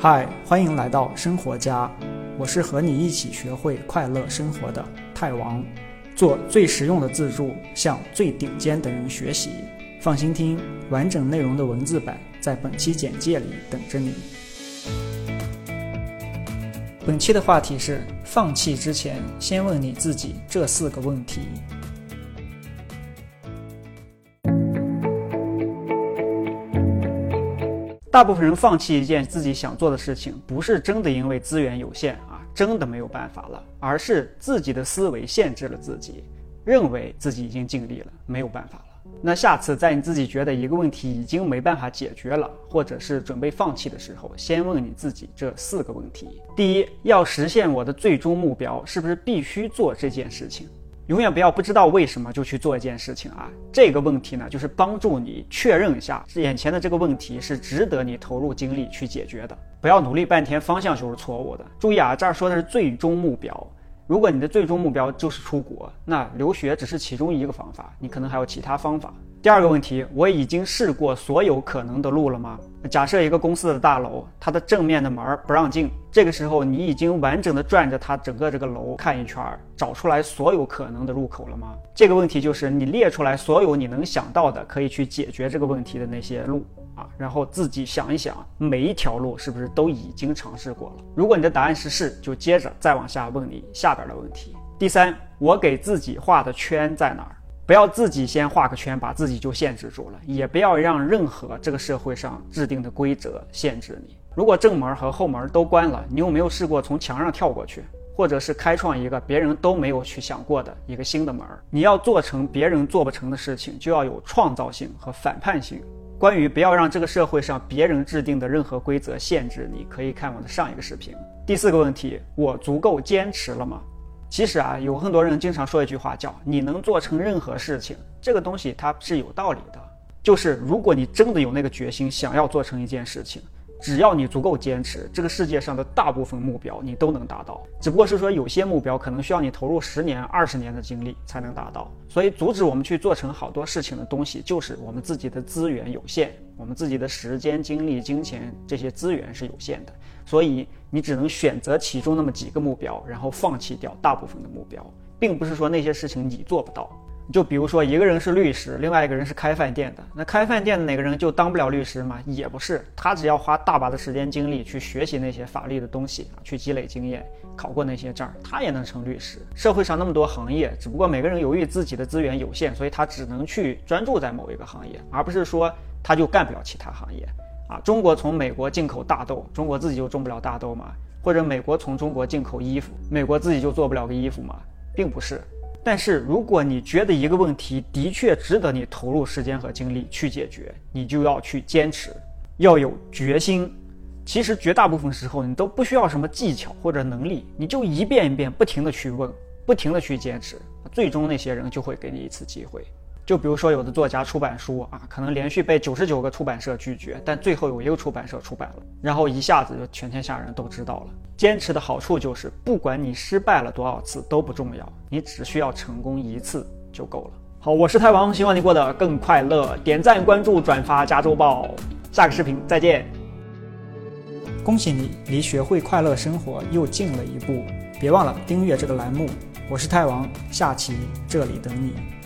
嗨，欢迎来到生活家，我是和你一起学会快乐生活的泰王，做最实用的自助，向最顶尖的人学习。放心听，完整内容的文字版在本期简介里等着你。本期的话题是：放弃之前，先问你自己这四个问题。大部分人放弃一件自己想做的事情，不是真的因为资源有限啊，真的没有办法了，而是自己的思维限制了自己，认为自己已经尽力了，没有办法了。那下次在你自己觉得一个问题已经没办法解决了，或者是准备放弃的时候，先问你自己这四个问题：第一，要实现我的最终目标，是不是必须做这件事情？永远不要不知道为什么就去做一件事情啊！这个问题呢，就是帮助你确认一下眼前的这个问题是值得你投入精力去解决的。不要努力半天，方向就是错误的。注意啊，这儿说的是最终目标。如果你的最终目标就是出国，那留学只是其中一个方法，你可能还有其他方法。第二个问题，我已经试过所有可能的路了吗？假设一个公司的大楼，它的正面的门不让进，这个时候你已经完整的转着它整个这个楼看一圈，找出来所有可能的入口了吗？这个问题就是你列出来所有你能想到的可以去解决这个问题的那些路啊，然后自己想一想，每一条路是不是都已经尝试过了？如果你的答案是是，就接着再往下问你下边的问题。第三，我给自己画的圈在哪儿？不要自己先画个圈，把自己就限制住了，也不要让任何这个社会上制定的规则限制你。如果正门和后门都关了，你有没有试过从墙上跳过去，或者是开创一个别人都没有去想过的一个新的门？你要做成别人做不成的事情，就要有创造性和反叛性。关于不要让这个社会上别人制定的任何规则限制你，可以看我的上一个视频。第四个问题，我足够坚持了吗？其实啊，有很多人经常说一句话，叫“你能做成任何事情”。这个东西它是有道理的，就是如果你真的有那个决心，想要做成一件事情，只要你足够坚持，这个世界上的大部分目标你都能达到。只不过是说，有些目标可能需要你投入十年、二十年的精力才能达到。所以，阻止我们去做成好多事情的东西，就是我们自己的资源有限，我们自己的时间、精力、金钱这些资源是有限的。所以你只能选择其中那么几个目标，然后放弃掉大部分的目标，并不是说那些事情你做不到。就比如说一个人是律师，另外一个人是开饭店的，那开饭店的哪个人就当不了律师吗？也不是，他只要花大把的时间精力去学习那些法律的东西啊，去积累经验，考过那些证，他也能成律师。社会上那么多行业，只不过每个人由于自己的资源有限，所以他只能去专注在某一个行业，而不是说他就干不了其他行业。啊，中国从美国进口大豆，中国自己就种不了大豆吗？或者美国从中国进口衣服，美国自己就做不了个衣服吗？并不是。但是如果你觉得一个问题的确值得你投入时间和精力去解决，你就要去坚持，要有决心。其实绝大部分时候你都不需要什么技巧或者能力，你就一遍一遍不停地去问，不停地去坚持，最终那些人就会给你一次机会。就比如说，有的作家出版书啊，可能连续被九十九个出版社拒绝，但最后有一个出版社出版了，然后一下子就全天下人都知道了。坚持的好处就是，不管你失败了多少次都不重要，你只需要成功一次就够了。好，我是太王，希望你过得更快乐。点赞、关注、转发加周报，下个视频再见。恭喜你离学会快乐生活又近了一步，别忘了订阅这个栏目。我是太王，下期这里等你。